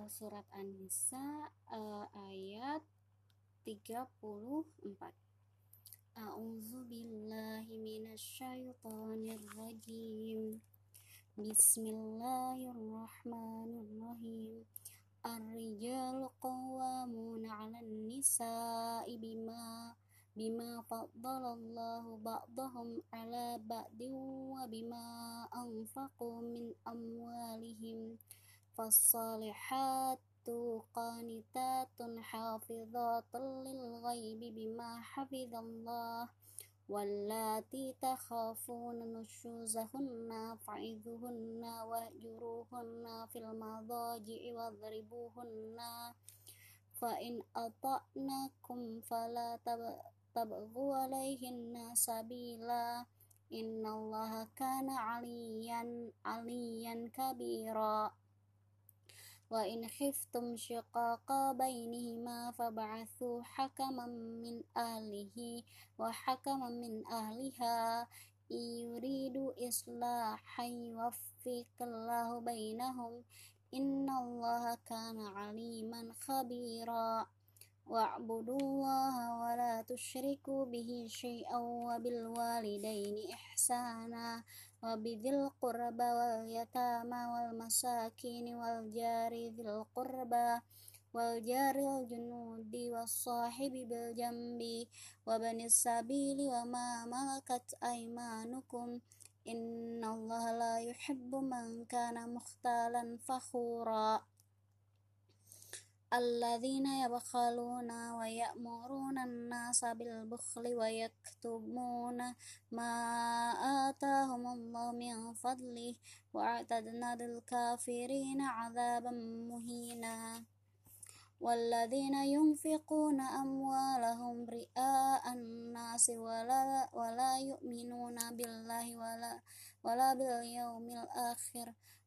uh, surat An-Nisa uh, ayat 34. A'udzu billahi minasyaitonir rajim. Bismillahirrahmanirrahim. Ar-rijalu qawwamuna 'alan nisa'i bima bima faddalallahu ba'dahum 'ala ba'din wa bima anfaqu min amwalihim. فالصالحات قانتات حافظات للغيب بما حفظ الله واللاتي تخافون نشوزهن فعظوهن واهجروهن في المضاجع واضربوهن فإن أطعنكم فلا تبغوا عليهن سبيلا. إن الله كان عليا عليا كبيرا. وإن خفتم شقاق بينهما فبعثوا حكما من أهله وحكما من أهلها. إن يريدوا إصلاحا يوفق الله بينهم. إن الله كان عليما خبيرا. واعبدوا الله ولا تشركوا به شيئا وبالوالدين إحسانا. وبذي القربى واليتامى والمساكين والجار ذي القربى والجار الجنود والصاحب بالجنب وبن السبيل وما ملكت أيمانكم إن الله لا يحب من كان مختالا فخورا الذين يبخلون ويأمرون الناس بالبخل ويكتمون ما آتاهم الله من فضله وأعتدنا للكافرين عذابا مهينا. والذين ينفقون أموالهم رئاء الناس ولا, ولا يؤمنون بالله ولا, ولا باليوم الآخر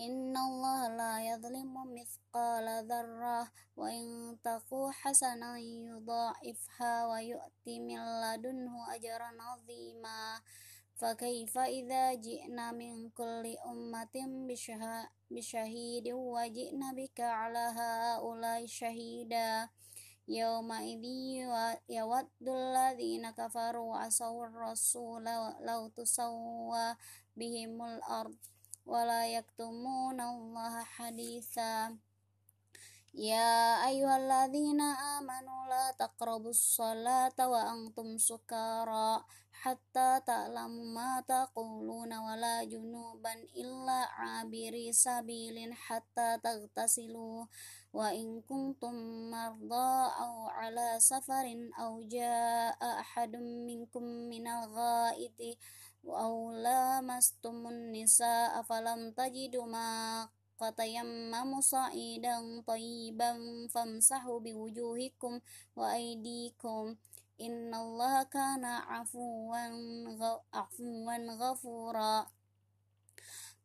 إن الله لا يظلم مثقال ذرة وإن تقو حسنا يضاعفها ويؤتي من لدنه أجرا عظيما فكيف إذا جئنا من كل أمة بشهيد وجئنا بك على هؤلاء شهيدا يومئذ يود الذين كفروا وعصوا الرسول لو تسوى بهم الأرض ولا يكتمون الله حديثا يا أيها الذين آمنوا لا تقربوا الصلاة وأنتم سكارى حتى تعلموا ما تقولون ولا جنوبا إلا عابري سبيل حتى تغتسلوا وإن كنتم مرضى أو على سفر أو جاء أحد منكم من الغائط أو لامستم النساء فلم تجدوا ماء fatayammamu sa'idan tayyiban famsahu biwujuhikum wa aydikum innallaha kana afuwan afuwan ghafura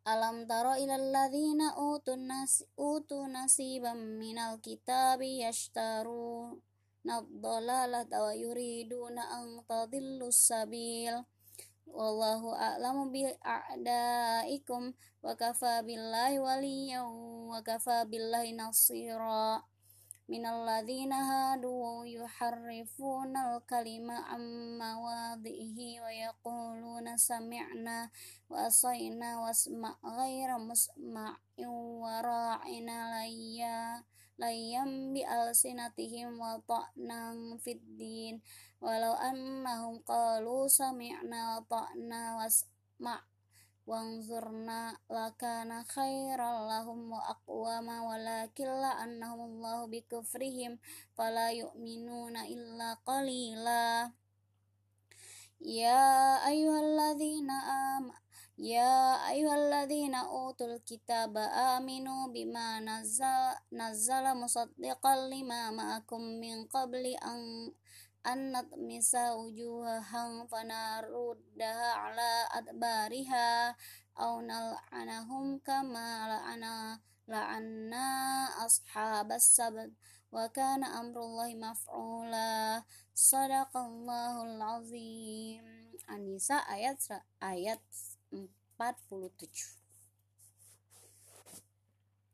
Alam tara ila alladhina utun nas utu nasiban minal kitabi yashtaru nadhalalata wa yuriduna an tadillu sabil Wallahu a'lamu bi a'daikum wa kafa billahi waliyan wa kafa billahi nasira. Minal ladzina hadu yuharrifuna al-kalima amma wadhihi wa yaquluna sami'na wa asayna wasma' ghaira musma'in wa ra'ina layam bi alsinatihim wa ta'nan fid din walau annahum qalu sami'na wa ta'na wasma' wanzurna lakana khairal lahum wa aqwama walakin la annahum Allahu bi kufrihim fala yu'minuna illa qalila. Ya ayyuhalladzina amanu Ya ayyuhalladzina utul kitaba aminu bima nazzala nazzala musaddiqan lima ma'akum min qabli an an natmisa wujuhahum fanaruddaha ala adbariha aw nal'anahum kama la'ana la'anna ashabas sabt wa kana amrullahi maf'ula sadaqallahul azim An-Nisa ayat ayat 47